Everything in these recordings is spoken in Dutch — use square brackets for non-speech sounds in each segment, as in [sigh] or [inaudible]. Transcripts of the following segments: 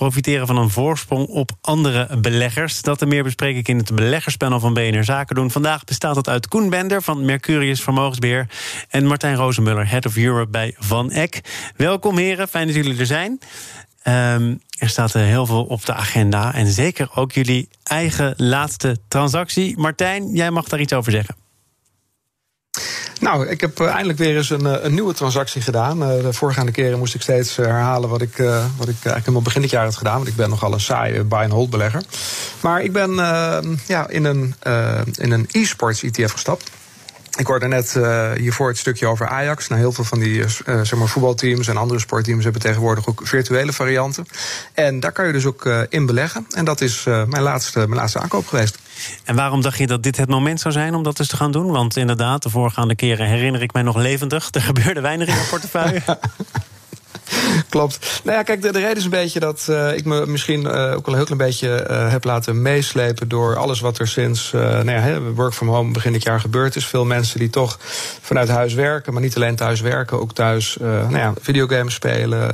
profiteren van een voorsprong op andere beleggers. Dat en meer bespreek ik in het beleggerspanel van BNR Zaken doen. Vandaag bestaat dat uit Koen Bender van Mercurius Vermogensbeheer... en Martijn Rozenmuller, Head of Europe bij Van Eck. Welkom heren, fijn dat jullie er zijn. Ehm, er staat heel veel op de agenda en zeker ook jullie eigen laatste transactie. Martijn, jij mag daar iets over zeggen. Nou, ik heb eh, eindelijk weer eens een, eh, een nieuwe transactie gedaan. Uh, de voorgaande keren moest ik steeds herhalen wat ik, wat ik eigenlijk helemaal begin dit jaar had gedaan. Want ik ben nogal een saai buy-and-hold belegger. Maar ik ben ja, in een, in een e-sports ETF gestapt. Ik hoorde net uh, hiervoor het stukje over Ajax. Nou, heel veel van die uh, zeg maar voetbalteams en andere sportteams hebben tegenwoordig ook virtuele varianten. En daar kan je dus ook uh, in beleggen. En dat is mijn, laatste, mijn laatste aankoop geweest. En waarom dacht je dat dit het moment zou zijn om dat eens te gaan doen? Want inderdaad, de voorgaande keren herinner ik mij nog levendig. Er gebeurde weinig in de portefeuille. [laughs] [laughs] Klopt. Nou ja, kijk, de, de, reden is een beetje dat uh, ik me misschien uh, ook wel een heel klein beetje uh, heb laten meeslepen door alles wat er sinds nou ja, work from home begin dit jaar gebeurd is. Veel mensen die toch vanuit huis werken, maar niet alleen thuis werken, ook thuis nou ja, videogames spelen,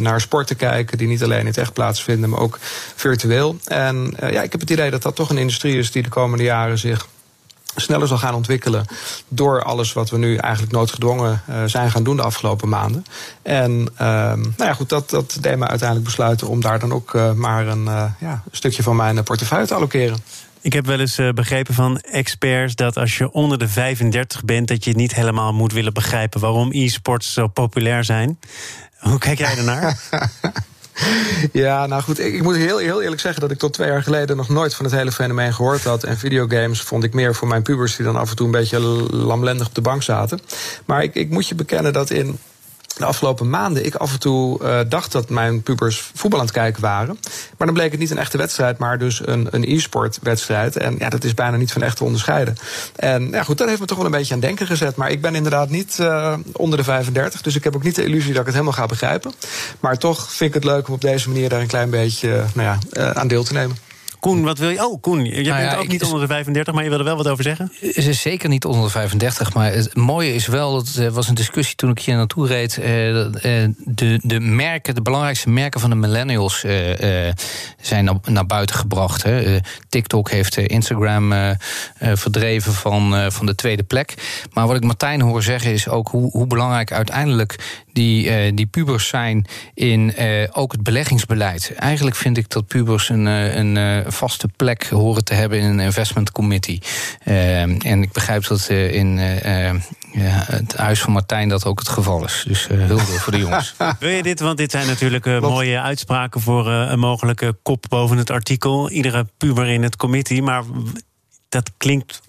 naar sporten kijken, die niet alleen in het echt plaatsvinden, maar ook virtueel. En ja, ik heb het idee dat dat toch een industrie is die de komende jaren zich sneller zal gaan ontwikkelen door alles wat we nu eigenlijk noodgedwongen uh, zijn gaan doen de afgelopen maanden. En uh, nou ja, goed, dat, dat deed me uiteindelijk besluiten om daar dan ook uh, maar een uh, ja, stukje van mijn portefeuille te allokeren. Ik heb wel eens begrepen van experts dat als je onder de 35 bent, dat je niet helemaal moet willen begrijpen waarom e-sports zo populair zijn. Hoe kijk jij ernaar? [laughs] [laughs] Ja, nou goed, ik, ik, moet heel, heel eerlijk zeggen dat ik tot twee jaar geleden nog nooit van het hele fenomeen gehoord had. En videogames vond ik meer voor mijn pubers die dan af en toe een beetje lamlendig op de bank zaten. Maar ik, ik moet je bekennen dat in de afgelopen maanden ik af en toe uh, dacht dat mijn pubers voetbal aan het kijken waren. Maar dan bleek het niet een echte wedstrijd, maar dus een, een e-sport wedstrijd. En ja, dat is bijna niet van echt te onderscheiden. En ja, goed, dat heeft me toch wel een beetje aan denken gezet. Maar ik ben inderdaad niet uh, onder de 35. Dus ik heb ook niet de illusie dat ik het helemaal ga begrijpen. Maar toch vind ik het leuk om op deze manier daar een klein beetje nou ja, aan deel te nemen. Koen, wat wil je? Oh, Koen, je nou bent ook niet onder de 35, maar je wil er wel wat over zeggen? Is zeker niet onder de 35. Maar het mooie is wel, dat er was een discussie toen ik hier naartoe reed. Uh, de, de merken, de belangrijkste merken van de millennials uh, zijn naar, naar, buiten gebracht. Hè. TikTok heeft Instagram verdreven van, van de tweede plek. Maar wat ik Martijn hoor zeggen is ook hoe, hoe belangrijk uiteindelijk die, die pubers zijn in ook het beleggingsbeleid. Eigenlijk vind ik dat pubers een, een vaste plek horen te hebben in een investment committee. Uh, en ik begrijp dat uh, in uh, ja, het huis van Martijn dat ook het geval is. Dus uh, hulde voor de jongens. [laughs] Wil je dit? Want dit zijn natuurlijk uh, mooie uitspraken voor uh, een mogelijke kop boven het artikel. Iedere puber in het committee. Maar dat klinkt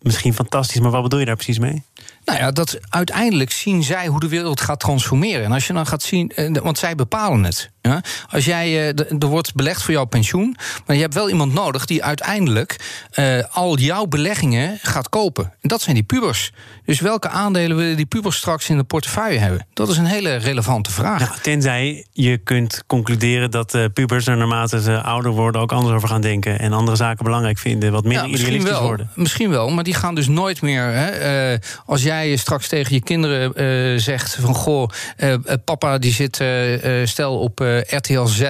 misschien fantastisch, maar wat bedoel je daar precies mee? Nou ja, dat uiteindelijk zien zij hoe de wereld gaat transformeren. En als je dan gaat zien, want zij bepalen het. Ja? Als jij, er wordt belegd voor jouw pensioen, maar je hebt wel iemand nodig die uiteindelijk uh, al jouw beleggingen gaat kopen. En dat zijn die pubers. Dus welke aandelen willen die pubers straks in de portefeuille hebben? Dat is een hele relevante vraag. Nou, tenzij je kunt concluderen dat uh, pubers er naarmate ze ouder worden ook anders over gaan denken en andere zaken belangrijk vinden, wat minder ja, idealistisch wel, worden. Misschien wel, maar die gaan dus nooit meer. Hè, uh, als jij straks tegen je kinderen zegt van goh, papa die zit stel op RTL Z.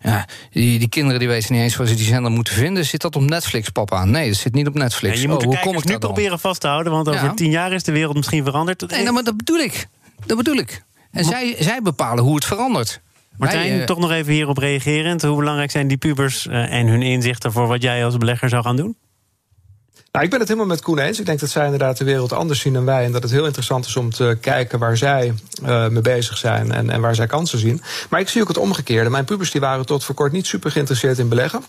Ja, die, die kinderen die weten niet eens waar ze die zender moeten vinden. Zit dat op Netflix, papa? Nee, dat zit niet op Netflix. Je moet oh, hoe kom ik nu proberen vast te houden, want over ja. tien jaar is de wereld misschien veranderd. Nee, nou, maar dat bedoel ik. Dat bedoel ik. En zij, zij bepalen hoe het verandert. Martijn, Wij, uh, toch nog even hierop reagerend. Hoe belangrijk zijn die pubers uh, en hun inzichten voor wat jij als belegger zou gaan doen? Nou, ik ben het helemaal met Koen eens. Ik denk dat zij inderdaad de wereld anders zien dan wij. En dat het heel interessant is om te kijken waar zij uh, mee bezig zijn en, en waar zij kansen zien. Maar ik zie ook het omgekeerde. Mijn pubers die waren tot voor kort niet super geïnteresseerd in beleggen.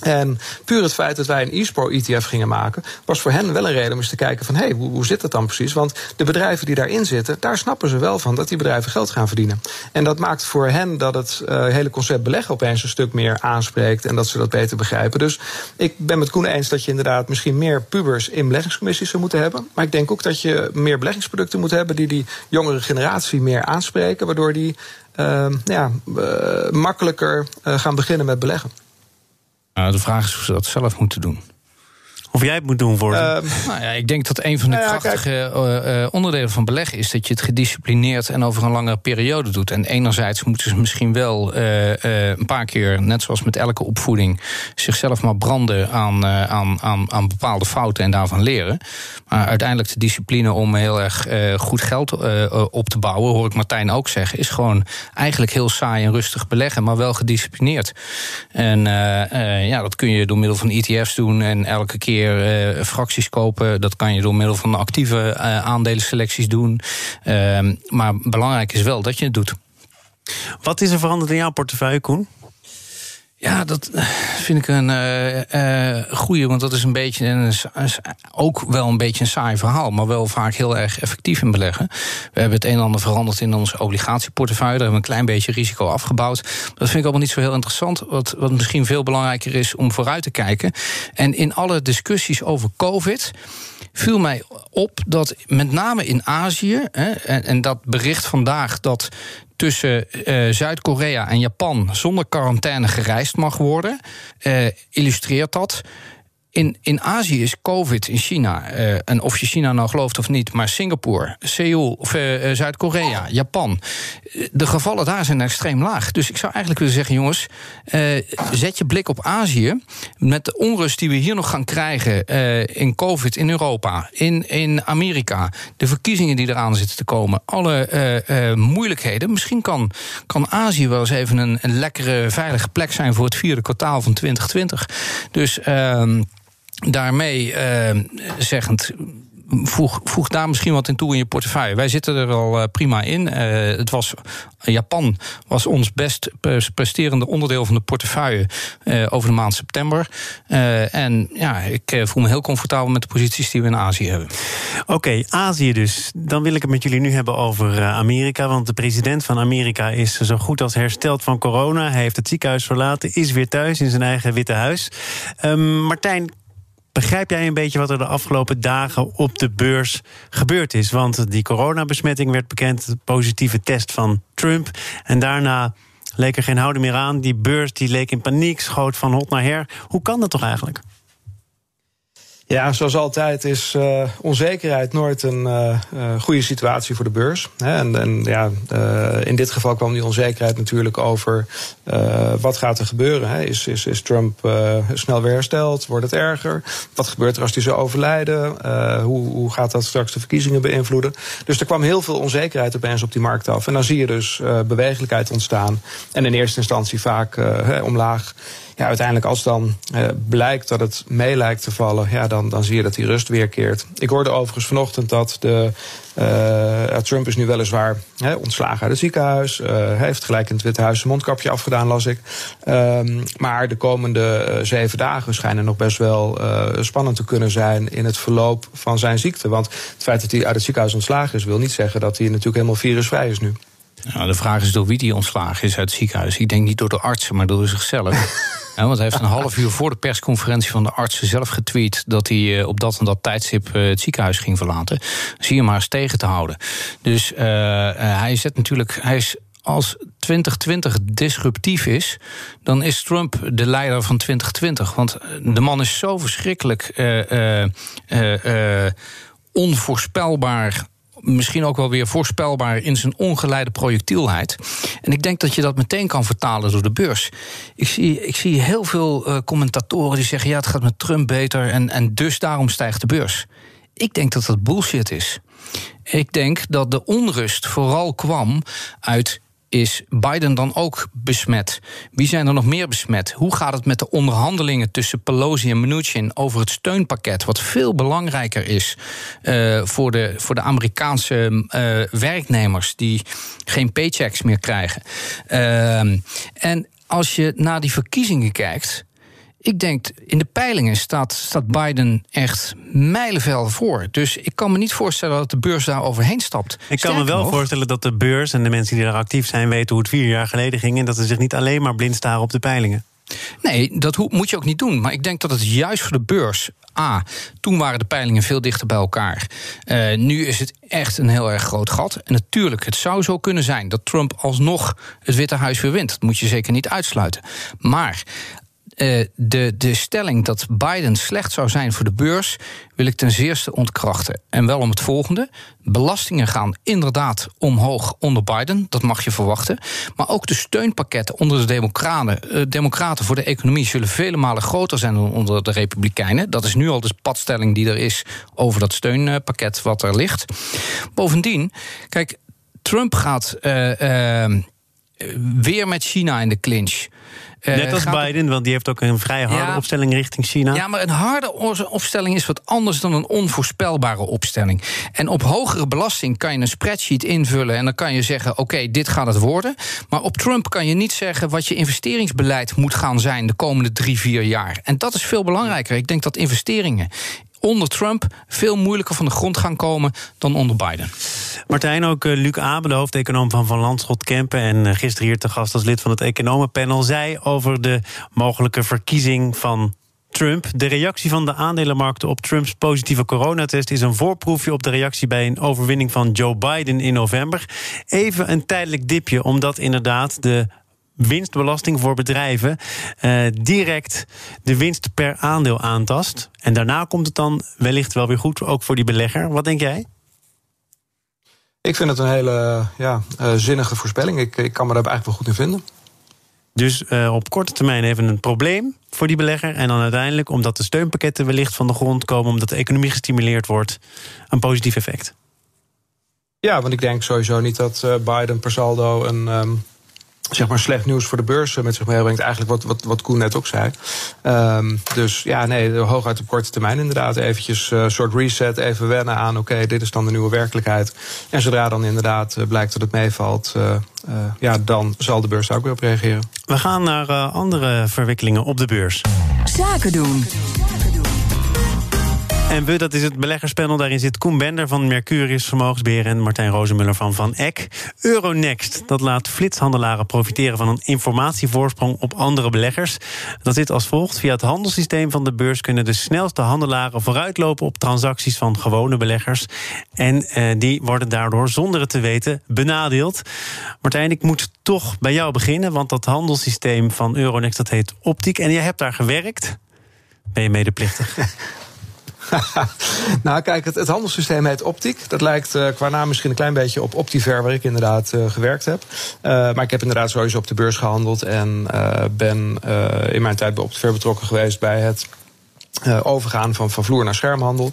En puur het feit dat wij een e-sport-ETF gingen maken, was voor hen wel een reden om eens te kijken van hé, hey, hoe, zit dat dan precies? Want de bedrijven die daarin zitten, daar snappen ze wel van dat die bedrijven geld gaan verdienen. En dat maakt voor hen dat het uh, hele concept beleggen opeens een stuk meer aanspreekt en dat ze dat beter begrijpen. Dus ik ben met Koen eens dat je inderdaad misschien meer pubers in beleggingscommissies zou moeten hebben. Maar ik denk ook dat je meer beleggingsproducten moet hebben die die jongere generatie meer aanspreken, waardoor die uh, ja, uh, makkelijker gaan beginnen met beleggen. Nou, de vraag is of ze dat zelf moeten doen. Of jij het moet doen voor uh, nou ja, Ik denk dat een van de ja, krachtige uh, onderdelen van beleggen is dat je het gedisciplineerd en over een langere periode doet. En enerzijds moeten ze misschien wel uh, een paar keer, net zoals met elke opvoeding, zichzelf maar branden aan, aan, aan, aan bepaalde fouten en daarvan leren. Maar uiteindelijk de discipline om heel erg goed geld op te bouwen, hoor ik Martijn ook zeggen, is gewoon eigenlijk heel saai en rustig beleggen, maar wel gedisciplineerd. En ja, dat kun je door middel van ETF's doen en elke keer uh, fracties kopen. Dat kan je door middel van actieve uh, aandelenselecties doen. Uh, maar belangrijk is wel dat je het doet. Wat is er veranderd in jouw portefeuille, Koen? Ja, dat vind ik een uh, uh, goede, want dat is een beetje ook wel een beetje een saai verhaal, maar wel vaak heel erg effectief in beleggen. We hebben het een en ander veranderd in onze obligatieportefeuille, daar hebben we een klein beetje risico afgebouwd. Dat vind ik allemaal niet zo heel interessant. Wat, wat misschien veel belangrijker is om vooruit te kijken. En in alle discussies over COVID viel mij op dat met name in Azië, hè, en, en, dat bericht vandaag dat tussen uh, Zuid-Korea en Japan zonder quarantaine gereisd mag worden, illustreert dat. In, in Azië is COVID in China, uh, en of je China nou gelooft of niet, maar Singapore, Seoul, of uh, Zuid-Korea, Japan. De gevallen daar zijn extreem laag. Dus ik zou eigenlijk willen zeggen, jongens, zet je blik op Azië. Met de onrust die we hier nog gaan krijgen in COVID in Europa, in, in Amerika, de verkiezingen die eraan zitten te komen, alle moeilijkheden. Misschien kan, kan Azië wel eens even een, een lekkere, veilige plek zijn voor het vierde kwartaal van 2020. Dus. Ehm, daarmee uh, zeggend. Voeg, voeg, daar misschien wat in toe in je portefeuille. Wij zitten er al uh, prima in. Uh, het was, Japan was ons best presterende onderdeel van de portefeuille over de maand september. en ja, ik voel me heel comfortabel met de posities die we in Azië hebben. Oké, Azië dus. Dan wil ik het met jullie nu hebben over Amerika. Want de president van Amerika is zo goed als hersteld van corona. Hij heeft het ziekenhuis verlaten, is weer thuis in zijn eigen Witte Huis. Um, Martijn, Begrijp jij een beetje wat er de afgelopen dagen op de beurs gebeurd is? Want die coronabesmetting werd bekend, positieve test van Trump. En daarna leek er geen houden meer aan. Die beurs die leek in paniek, schoot van hot naar her. Hoe kan dat toch eigenlijk? Ja, zoals altijd is uh, onzekerheid nooit een uh, uh, goede situatie voor de beurs. Hè. En, ja, in dit geval kwam die onzekerheid natuurlijk over wat gaat er gebeuren. Hè. Is, is, is Trump snel weer hersteld? Wordt het erger? Wat gebeurt er als hij zou overlijden? hoe, hoe gaat dat straks de verkiezingen beïnvloeden? Dus er kwam heel veel onzekerheid opeens op die markt af. En dan zie je dus bewegelijkheid ontstaan. En in eerste instantie vaak omlaag ja, uiteindelijk als dan blijkt dat het mee lijkt te vallen, ja, dan, dan zie je dat die rust weerkeert. Ik hoorde overigens vanochtend dat de, uh, Trump is nu weliswaar he, ontslagen uit het ziekenhuis. Uh, hij heeft gelijk in het Witte Huis zijn mondkapje afgedaan, las ik. Um, maar de komende zeven dagen schijnen nog best wel spannend te kunnen zijn in het verloop van zijn ziekte. Want het feit dat hij uit het ziekenhuis ontslagen is, wil niet zeggen dat hij natuurlijk helemaal virusvrij is nu. Nou, de vraag is door wie die ontslagen is uit het ziekenhuis. Ik denk niet door de artsen, maar door zichzelf. ja, [laughs] want hij heeft een half uur voor de persconferentie van de artsen zelf getweet dat hij eh, op dat en dat tijdstip eh, het ziekenhuis ging verlaten. Zie je maar eens tegen te houden. Dus uh, hij zet natuurlijk. Hij is als 2020 disruptief is, dan is Trump de leider van 2020. Want de man is zo verschrikkelijk uh, uh, onvoorspelbaar misschien ook wel weer voorspelbaar in zijn ongeleide projectielheid. En ik denk dat je dat meteen kan vertalen door de beurs. Ik zie, ik zie heel veel uh, commentatoren die zeggen: ja, het gaat met Trump beter en, en dus daarom stijgt de beurs. Ik denk dat dat bullshit is. Ik denk dat de onrust vooral kwam uit is Biden dan ook besmet? Wie zijn er nog meer besmet? Hoe gaat het met de onderhandelingen tussen Pelosi en Mnuchin over het steunpakket, wat veel belangrijker is uh, voor, de, voor de Amerikaanse uh, werknemers die geen paychecks meer krijgen? Uh, en als je naar die verkiezingen kijkt ik denk, in de peilingen staat, staat Biden echt mijlenvel voor. Dus ik kan me niet voorstellen dat de beurs daar overheen stapt. Ik kan me wel voorstellen dat de beurs en de mensen die daar actief zijn weten hoe het vier jaar geleden ging. En dat ze zich niet alleen maar blind staren op de peilingen. Nee, dat moet je ook niet doen. Maar ik denk dat het juist voor de beurs. A, toen waren de peilingen veel dichter bij elkaar. Uh, nu is het echt een heel erg groot gat. En natuurlijk, het zou zo kunnen zijn dat Trump alsnog het Witte Huis weer wint. Dat moet je zeker niet uitsluiten. Maar uh, de, de stelling dat Biden slecht zou zijn voor de beurs, wil ik ten zeerste ontkrachten. En wel om het volgende: belastingen gaan inderdaad omhoog onder Biden, dat mag je verwachten. Maar ook de steunpakketten onder de Democraten, uh, democraten voor de economie zullen vele malen groter zijn dan onder de Republikeinen. Dat is nu al de padstelling die er is over dat steunpakket wat er ligt. Bovendien, kijk, Trump gaat uh, weer met China in de clinch. Uh, Net als Biden, want die heeft ook een vrij harde opstelling richting China. Ja, maar een harde opstelling is wat anders dan een onvoorspelbare opstelling. En op hogere belasting kan je een spreadsheet invullen en dan kan je zeggen: oké, dit gaat het worden. Maar op Trump kan je niet zeggen wat je investeringsbeleid moet gaan zijn de komende drie, vier jaar. En dat is veel belangrijker. Ik denk dat investeringen onder Trump veel moeilijker van de grond gaan komen dan onder Biden. Martijn, ook uh, Luc Abe, de hoofdeconoom van Van Landschot Kempen... en uh, gisteren hier te gast als lid van het economenpanel... zei over de mogelijke verkiezing van Trump. De reactie van de aandelenmarkten op Trumps positieve coronatest is een voorproefje op de reactie bij een overwinning van Joe Biden in november. Even een tijdelijk dipje, omdat inderdaad de winstbelasting voor bedrijven uh, direct de winst per aandeel aantast. En daarna komt het dan wellicht wel weer goed, ook voor die belegger. Wat denk jij? Ik vind het een hele ja, uh, zinnige voorspelling. Ik, ik kan me daar eigenlijk wel goed in vinden. Dus uh, op korte termijn even een probleem voor die belegger. En dan uiteindelijk, omdat de steunpakketten wellicht van de grond komen, omdat de economie gestimuleerd wordt, een positief effect. Ja, want ik denk sowieso niet dat Biden per saldo een. Um zeg maar slecht nieuws voor de beurs met zich meebrengt. Eigenlijk wat, wat, wat Koen net ook zei. Um, dus ja, nee, hooguit op korte termijn inderdaad. Eventjes een uh, soort reset, even wennen aan... oké, dit is dan de nieuwe werkelijkheid. En zodra dan inderdaad uh, blijkt dat het meevalt... Uh, ja, dan zal de beurs daar ook weer op reageren. We gaan naar andere verwikkelingen op de beurs. Zaken doen. En we, dat is het beleggerspanel. Daarin zit Koen Bender van Mercurius Vermogensbeheer... en Martijn Rozenmuller van Van Eck. Euronext, dat laat flitshandelaren profiteren... van een informatievoorsprong op andere beleggers. Dat zit als volgt. Via het handelssysteem van de beurs... kunnen de snelste handelaren vooruitlopen op transacties van gewone beleggers. En eh, die worden daardoor, zonder het te weten, benadeeld. Martijn, ik moet toch bij jou beginnen... want dat handelssysteem van Euronext, dat heet Optiek. En jij hebt daar gewerkt. Ben je medeplichtig? [laughs] [laughs] nou, kijk, het, het, handelssysteem heet Optiek. Dat lijkt uh, qua naam misschien een klein beetje op Optiver, waar ik inderdaad uh, gewerkt heb. Uh, maar ik heb inderdaad sowieso op de beurs gehandeld en ben in mijn tijd bij Optiver betrokken geweest bij het. overgaan van, van vloer naar schermhandel.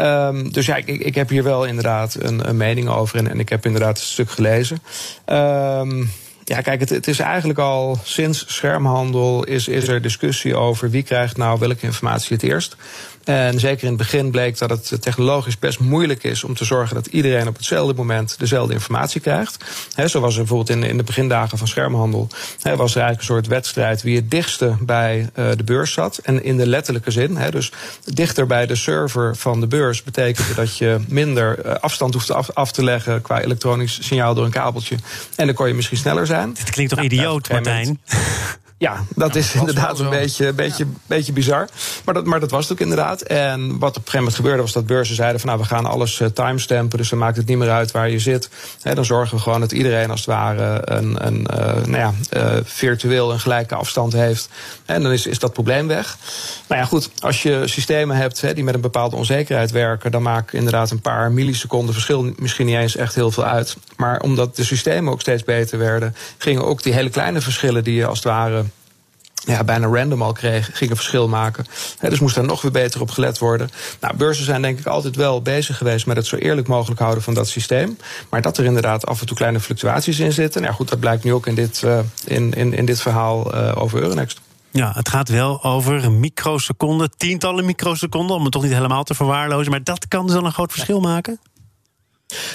Um, dus ja, ik, ik heb hier wel inderdaad een, een mening over en, en, ik heb inderdaad een stuk gelezen. Um, ja, kijk, het, het, is eigenlijk al sinds schermhandel is, is er discussie over wie krijgt nou welke informatie het eerst. En zeker in het begin bleek dat het technologisch best moeilijk is om te zorgen dat iedereen op hetzelfde moment dezelfde informatie krijgt. He, zo was er bijvoorbeeld in, in de begindagen van schermhandel, he, was er eigenlijk een soort wedstrijd wie het dichtste bij uh, de beurs zat. En in de letterlijke zin, he, dus dichter bij de server van de beurs, betekende dat je minder uh, afstand hoeft af, af, te leggen qua elektronisch signaal door een kabeltje. En dan kon je misschien sneller zijn. Dit klinkt toch nou, idioot, Martijn? [laughs] Ja, dat is inderdaad een beetje, beetje, beetje bizar. Maar dat, maar dat was het ook inderdaad. En wat op een gegeven moment gebeurde was dat beurzen zeiden van nou we gaan alles uh, timestampen. Dus dan maakt het niet meer uit waar je zit. He, dan zorgen we gewoon dat iedereen als het ware een, een uh, nou ja, uh, virtueel een gelijke afstand heeft. En dan is, is dat probleem weg. Nou ja, goed, als je systemen hebt he, die met een bepaalde onzekerheid werken, dan maken inderdaad een paar milliseconden verschil misschien niet eens echt heel veel uit. Maar omdat de systemen ook steeds beter werden, gingen ook die hele kleine verschillen die je als het ware ja, bijna random al kreeg, ging een verschil maken. dus moest daar nog weer beter op gelet worden. Nou, beurzen zijn denk ik altijd wel bezig geweest met het zo eerlijk mogelijk houden van dat systeem. Maar dat er inderdaad af en toe kleine fluctuaties in zitten. Nou goed, dat blijkt nu ook in dit, uh, in, in, in dit verhaal uh, over Euronext. Ja, het gaat wel over microseconden, tientallen microseconden, om het toch niet helemaal te verwaarlozen. Maar dat kan dus al een groot verschil maken?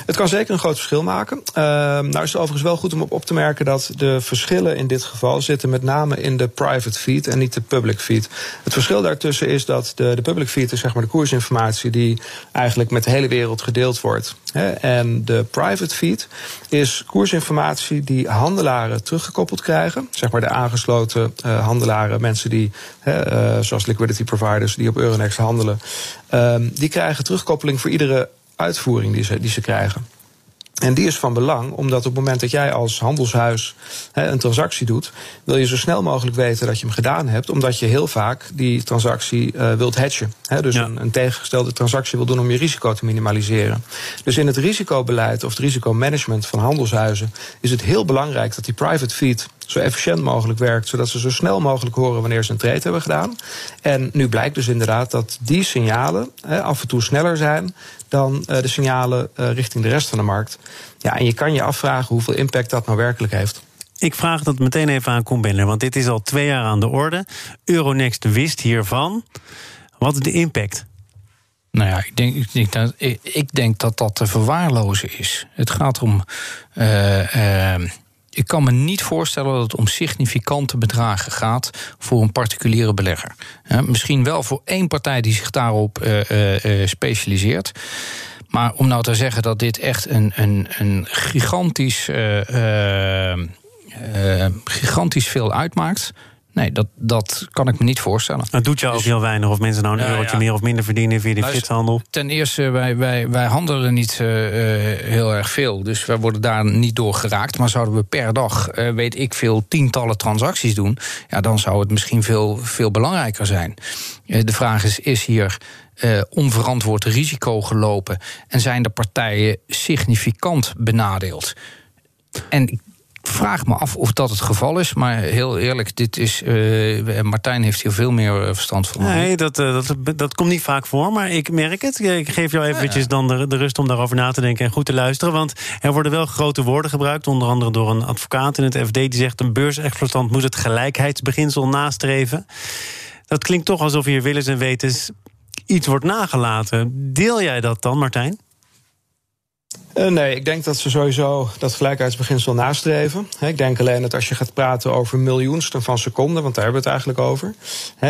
Het kan zeker een groot verschil maken. Uh, nou is het overigens wel goed om op, te merken dat de verschillen in dit geval zitten met name in de private feed en niet de public feed. Het verschil daartussen is dat de, de public feed is zeg maar de koersinformatie die eigenlijk met de hele wereld gedeeld wordt. Hè, en de private feed is koersinformatie die handelaren teruggekoppeld krijgen. Zeg maar de aangesloten uh, handelaren, mensen die, uh, zoals liquidity providers, die op Euronext handelen. Um, die krijgen terugkoppeling voor iedere uitvoering die ze, die ze krijgen. En die is van belang, omdat op het moment dat jij als handelshuis een transactie doet, wil je zo snel mogelijk weten dat je hem gedaan hebt, omdat je heel vaak die transactie uh, wilt hedgen. dus ja. een, een, tegengestelde transactie wil doen om je risico te minimaliseren. Dus in het risicobeleid of het risicomanagement van handelshuizen is het heel belangrijk dat die private feed zo efficiënt mogelijk werkt, zodat ze zo snel mogelijk horen wanneer ze een trade hebben gedaan. En nu blijkt dus inderdaad dat die signalen af en toe sneller zijn dan de signalen richting de rest van de markt. Ja, en je kan je afvragen hoeveel impact dat nou werkelijk heeft. Ik vraag dat meteen even aan Koen want dit is al twee jaar aan de orde. Euronext wist hiervan. Wat is de impact? Nou ja, ik denk, ik denk, dat, ik, ik denk dat dat te verwaarlozen is. Het gaat om. Uh, uh, ik kan me niet voorstellen dat het om significante bedragen gaat voor een particuliere belegger. misschien wel voor één partij die zich daarop uh, specialiseert. Maar om nou te zeggen dat dit echt een, een, een gigantisch, gigantisch veel uitmaakt. Nee, dat, dat kan ik me niet voorstellen. Het doet jou ook dus- heel weinig of mensen nou een nou, eurotje ja. meer of minder verdienen via die flitshandel? Ten eerste, wij, wij, wij handelen niet uh, heel erg veel. Dus wij worden daar niet door geraakt. Maar zouden we per dag, uh, weet ik veel, tientallen transacties doen... ja, dan zou het misschien veel, veel belangrijker zijn. Uh, de vraag is, is hier onverantwoord risico gelopen... en zijn de partijen significant benadeeld? En vraag me af of dat het geval is. Maar heel eerlijk, dit is. Uh, Martijn heeft hier veel meer eh, verstand van. Nee, dat, uh, dat, dat komt niet vaak voor. Maar ik merk het. Ik geef jou eventjes dan de, de, rust om daarover na te denken en goed te luisteren. Want er worden wel grote woorden gebruikt. Onder andere door een advocaat in het FD. Die zegt: een beursexploitant moet het gelijkheidsbeginsel nastreven. Dat klinkt toch alsof hier willens en wetens iets wordt nagelaten. Deel jij dat dan, Martijn? Uh, nee, ik denk dat ze sowieso dat gelijkheidsbeginsel nastreven. Ik denk alleen dat als je gaat praten over miljoensten van seconden, want daar hebben we het eigenlijk over,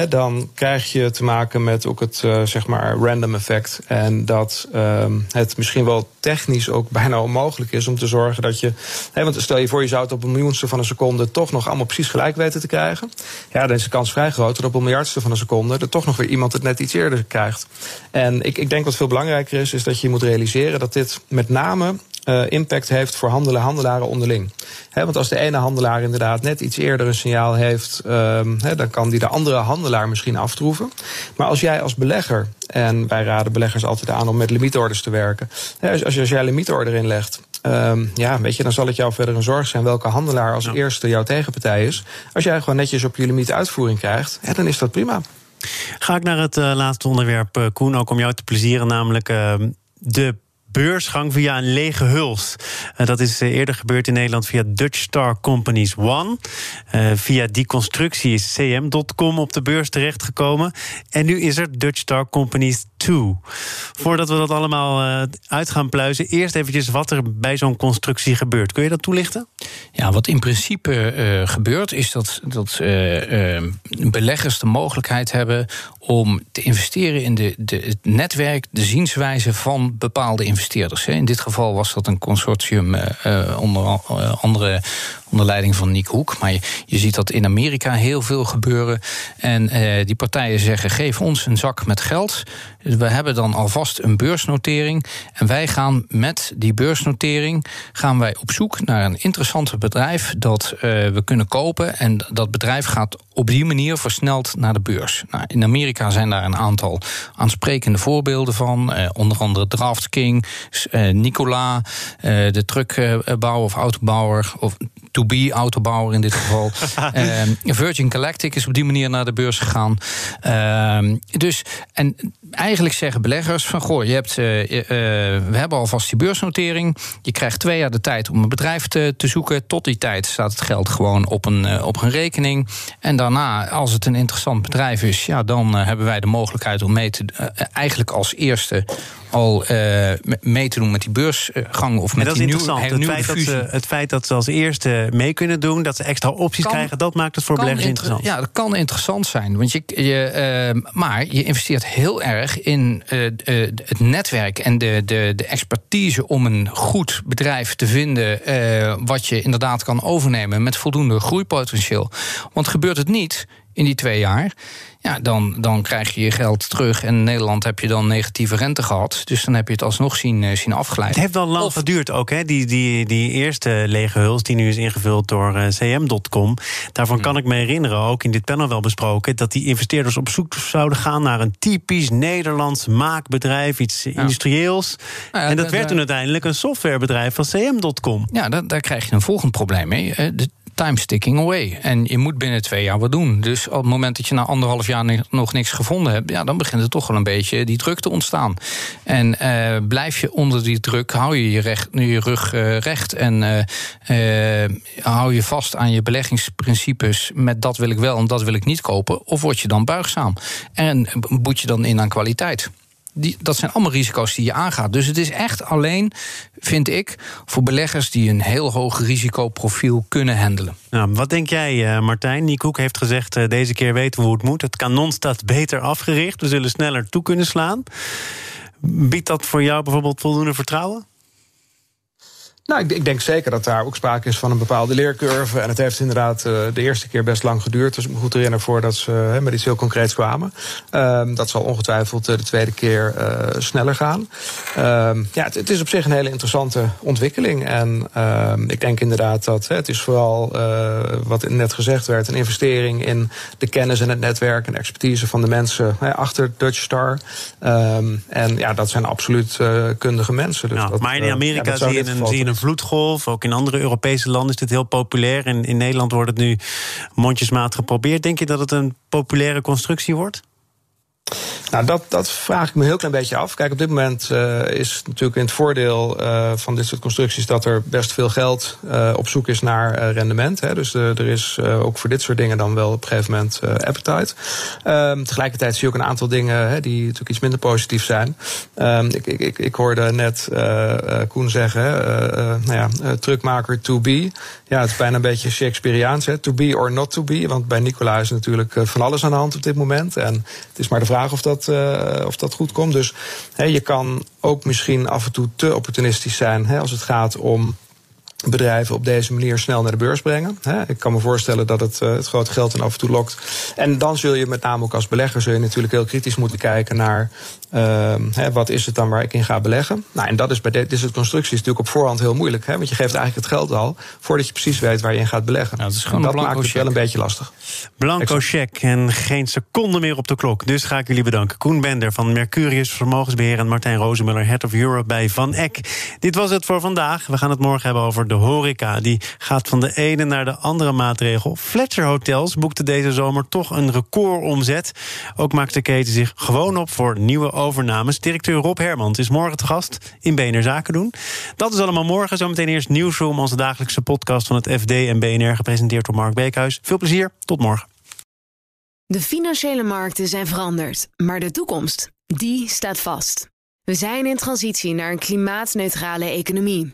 dan krijg je te maken met ook het uh, zeg maar random effect. En dat um, het misschien wel technisch ook [laughs] bijna onmogelijk is om te zorgen dat je. Want stel je voor, je zou het op een miljoenste van een seconde toch nog allemaal precies gelijk weten te krijgen. Ja, dan is de kans vrij groot dat op een miljardste van een seconde er toch nog weer iemand het net iets eerder krijgt. En ik, ik denk wat veel belangrijker is, is dat je moet realiseren dat dit met name uh, impact heeft voor handelen, handelaren onderling. He, want als de ene handelaar inderdaad net iets eerder een signaal heeft, um, he, dan kan die de andere handelaar misschien aftroeven. Maar als jij als belegger, en wij raden beleggers altijd aan om met limietorders te werken, he, als, als jij een limietorder inlegt, Um, ja, weet je, dan zal het jou verder een zorg zijn welke handelaar als ja. eerste jouw tegenpartij is. Als jij gewoon netjes op je limiet uitvoering krijgt, dan is dat prima. Ga ik naar het uh, laatste onderwerp, uh, Koen, ook om jou te plezieren, namelijk uh, de beursgang via een lege huls. Uh, dat is uh, eerder gebeurd in Nederland via Dutch Star Companies One. Uh, via die constructie is cm.com op de beurs terechtgekomen. En nu is er Dutch Star Companies 2. Voordat we dat allemaal uit gaan pluizen, eerst eventjes wat er bij zo'n constructie gebeurt. Kun je dat toelichten? Ja, wat in principe gebeurt, is dat, dat beleggers de mogelijkheid hebben om te investeren in de, de, het netwerk, de zienswijze van bepaalde investeerders. In dit geval was dat een consortium uh, onder andere onder leiding van Nick Hoek. Maar je, ziet dat in Amerika heel veel gebeuren. En uh, die partijen zeggen: geef ons een zak met geld. We hebben dan alvast een beursnotering. En wij gaan met die beursnotering gaan wij op zoek naar een interessant bedrijf dat uh, we kunnen kopen. En dat bedrijf gaat op die manier versneld naar de beurs. Nou, in Amerika zijn daar een aantal aansprekende voorbeelden van. Uh, onder andere DraftKings, uh, Nikola, de truckbouwer of autobouwer. Of to-be autobouwer in dit geval. [laughs] Ehm, Virgin Galactic is op die manier naar de beurs gegaan. Ehm, dus, en eigenlijk zeggen beleggers van... goh, je hebt, we hebben alvast die beursnotering. Je krijgt twee jaar de tijd om een bedrijf te, te zoeken. Tot die tijd staat het geld gewoon op een, op een rekening. En daarna, als het een interessant bedrijf is... Ja, dan hebben wij de mogelijkheid om mee te... eigenlijk als eerste al uh, mee te doen met die beursgang of met dat die is nieuwe, het feit dat het feit dat ze als eerste mee kunnen doen, dat ze extra opties krijgen, dat maakt het voor beleggers interessant. Ja, dat kan interessant zijn. Want je, je, uh, maar je investeert heel erg in uh, het netwerk en de, de, de expertise om een goed bedrijf te vinden, wat je inderdaad kan overnemen met voldoende groeipotentieel. Want gebeurt het niet in die twee jaar ja, dan, dan krijg je je geld terug. En in Nederland heb je dan negatieve rente gehad. Dus dan heb je het alsnog zien, uh, zien afgeleid. Het heeft wel lang geduurd ook, hè? Die, die, die eerste lege huls die nu is ingevuld door uh, cm.com. Daarvan hmm. kan ik me herinneren, ook in dit panel wel besproken... dat die investeerders op zoek zouden gaan naar een typisch Nederlands maakbedrijf. Iets industrieels. Nou ja, en dat werd toen uiteindelijk een softwarebedrijf van cm.com. Ja, daar, daar krijg je een volgend probleem mee. De time sticking away. En je moet binnen twee jaar wat doen. Dus op het moment dat je na anderhalf jaar nog niks gevonden hebt, ja, dan begint er toch wel een beetje die druk te ontstaan. En uh, blijf je onder die druk, hou je je, recht, je rug uh, recht en uh, hou je vast aan je beleggingsprincipes met dat wil ik wel en dat wil ik niet kopen, of word je dan buigzaam en boet je dan in aan kwaliteit die, dat zijn allemaal risico's die je aangaat. Dus het is echt alleen, vind ik, voor beleggers die een heel hoog risicoprofiel kunnen handelen. Nou, wat denk jij, uh, Martijn? Niek heeft gezegd: uh, deze keer weten we hoe het moet. Het kanon staat beter afgericht. We zullen sneller toe kunnen slaan. Biedt dat voor jou bijvoorbeeld voldoende vertrouwen? Nou, ik, ik, denk zeker dat daar ook sprake is van een bepaalde leercurve. En het heeft inderdaad uh, de eerste keer best lang geduurd. Dus ik me goed herinner voordat ze uh, met iets heel concreets kwamen. Um, dat zal ongetwijfeld uh, de tweede keer sneller gaan. Um, ja, het, het, is op zich een hele interessante ontwikkeling. En um, ik denk inderdaad dat het is vooral, wat net gezegd werd, een investering in de kennis en het netwerk en expertise van de mensen achter Dutch Star. en ja, dat zijn absoluut kundige mensen. Dus dat, maar in Amerika ja, zie je een vloedgolf. Ook in andere Europese landen is dit heel populair. En in Nederland wordt het nu mondjesmaat geprobeerd. Denk je dat het een populaire constructie wordt? Nou, dat, dat vraag ik me een heel klein beetje af. Kijk, op dit moment uh, is natuurlijk in het voordeel uh, van dit soort constructies dat er best veel geld uh, op zoek is naar rendement. Hè. Dus er is ook voor dit soort dingen dan wel op een gegeven moment appetite. Um, tegelijkertijd zie je ook een aantal dingen hè, die natuurlijk iets minder positief zijn. Um, ik, ik, ik, hoorde net Koen zeggen, nou ja, truckmaker to be. Ja, het is bijna een beetje Shakespeareaans, hè, to be or not to be. Want bij Nicola is natuurlijk van alles aan de hand op dit moment. En het is maar de vraag of dat uh, of dat goed komt. Dus je kan ook misschien af en toe te opportunistisch zijn als het gaat om bedrijven op deze manier snel naar de beurs brengen. Ik kan me voorstellen dat het, eh, het grote geld dan af en toe lokt. En dan zul je met name ook als belegger zul je natuurlijk heel kritisch moeten kijken naar uh, wat is het dan waar ik in ga beleggen. Nou, en dat is bij dit soort constructies natuurlijk op voorhand heel moeilijk. Hè? Want je geeft eigenlijk het geld al voordat je precies weet waar je in gaat beleggen. Nou, dat is gewoon dat maakt het wel een beetje lastig. Blanco check en geen seconde meer op de klok. Dus ga ik jullie bedanken. Koen Bender van Mercurius Vermogensbeheer en Martijn Rozemuller, Head of Europe bij Van Eck. Dit was het voor vandaag. We gaan het morgen hebben over de horeca. Die gaat van de ene naar de andere maatregel. Fletcher Hotels boekte deze zomer toch een recordomzet. Ook maakt de keten zich gewoon op voor nieuwe overnames. Directeur Rob Hermans is morgen te gast in BNR Zaken doen. Dat is allemaal morgen. Zometeen eerst Nieuwsroom, onze dagelijkse podcast van het FD en BNR, gepresenteerd door Mark Beekhuis. Veel plezier, tot morgen. De financiële markten zijn veranderd, maar de toekomst, die staat vast. We zijn in transitie naar een klimaatneutrale economie.